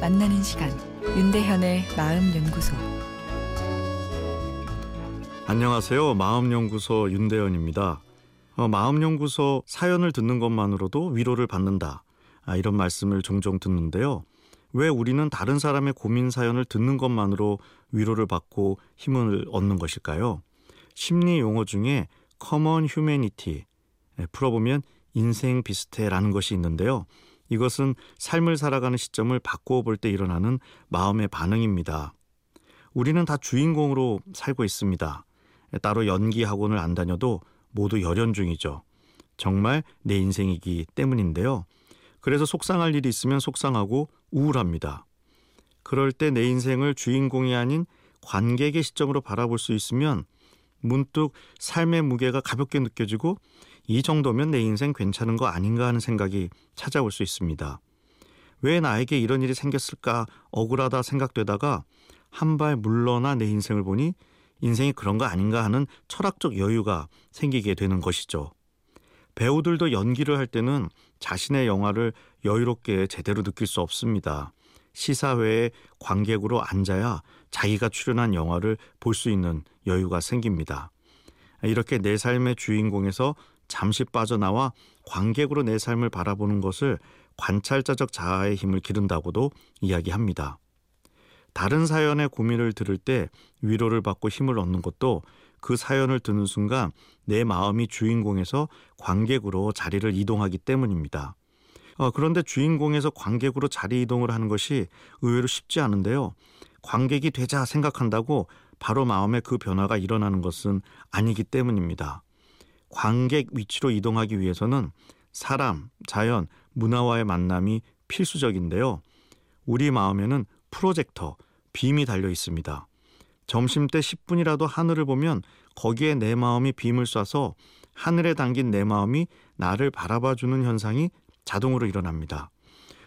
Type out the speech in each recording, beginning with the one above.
만나는 시간 윤대현의 마음 연구소 안녕하세요. 마음 연구소 윤대현입니다. 어, 마음 연구소 사연을 듣는 것만으로도 위로를 받는다. 아, 이런 말씀을 종종 듣는데요. 왜 우리는 다른 사람의 고민 사연을 듣는 것만으로 위로를 받고 힘을 얻는 것일까요? 심리 용어 중에 common humanity, 예, 풀어보면 인생 비슷해라는 것이 있는데요. 이것은 삶을 살아가는 시점을 바꾸어 볼 때 일어나는 마음의 반응입니다. 우리는 다 주인공으로 살고 있습니다. 따로 연기 학원을 안 다녀도 모두 열연 중이죠. 정말 내 인생이기 때문인데요. 그래서 속상할 일이 있으면 속상하고 우울합니다. 그럴 때 내 인생을 주인공이 아닌 관객의 시점으로 바라볼 수 있으면 문득 삶의 무게가 가볍게 느껴지고 이 정도면 내 인생 괜찮은 거 아닌가 하는 생각이 찾아올 수 있습니다. 왜 나에게 이런 일이 생겼을까 억울하다 생각되다가 한 발 물러나 내 인생을 보니 인생이 그런 거 아닌가 하는 철학적 여유가 생기게 되는 것이죠. 배우들도 연기를 할 때는 자신의 영화를 여유롭게 제대로 느낄 수 없습니다. 시사회에 관객으로 앉아야 자기가 출연한 영화를 볼 수 있는 여유가 생깁니다. 이렇게 내 삶의 주인공에서 잠시 빠져나와 관객으로 내 삶을 바라보는 것을 관찰자적 자아의 힘을 기른다고도 이야기합니다. 다른 사연의 고민을 들을 때 위로를 받고 힘을 얻는 것도 그 사연을 듣는 순간 내 마음이 주인공에서 관객으로 자리를 이동하기 때문입니다. 어, 그런데 주인공에서 관객으로 자리 이동을 하는 것이 의외로 쉽지 않은데요. 관객이 되자 생각한다고 바로 마음에 그 변화가 일어나는 것은 아니기 때문입니다. 관객 위치로 이동하기 위해서는 사람, 자연, 문화와의 만남이 필수적인데요. 우리 마음에는 프로젝터, 빔이 달려 있습니다. 점심 때 10분이라도 하늘을 보면 거기에 내 마음이 빔을 쏴서 하늘에 담긴 내 마음이 나를 바라봐주는 현상이 자동으로 일어납니다.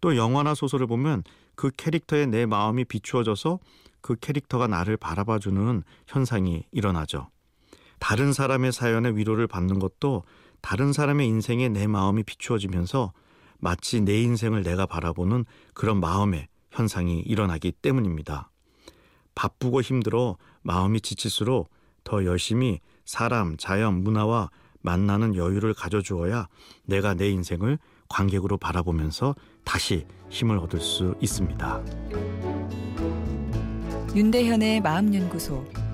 또 영화나 소설을 보면 그 캐릭터에 내 마음이 비추어져서 그 캐릭터가 나를 바라봐주는 현상이 일어나죠. 다른 사람의 사연에 위로를 받는 것도 다른 사람의 인생에 내 마음이 비추어지면서 마치 내 인생을 내가 바라보는 그런 마음의 현상이 일어나기 때문입니다. 바쁘고 힘들어 마음이 지칠수록 더 열심히 사람, 자연, 문화와 만나는 여유를 가져주어야 내가 내 인생을 관객으로 바라보면서 다시 힘을 얻을 수 있습니다. 윤대현의 마음연구소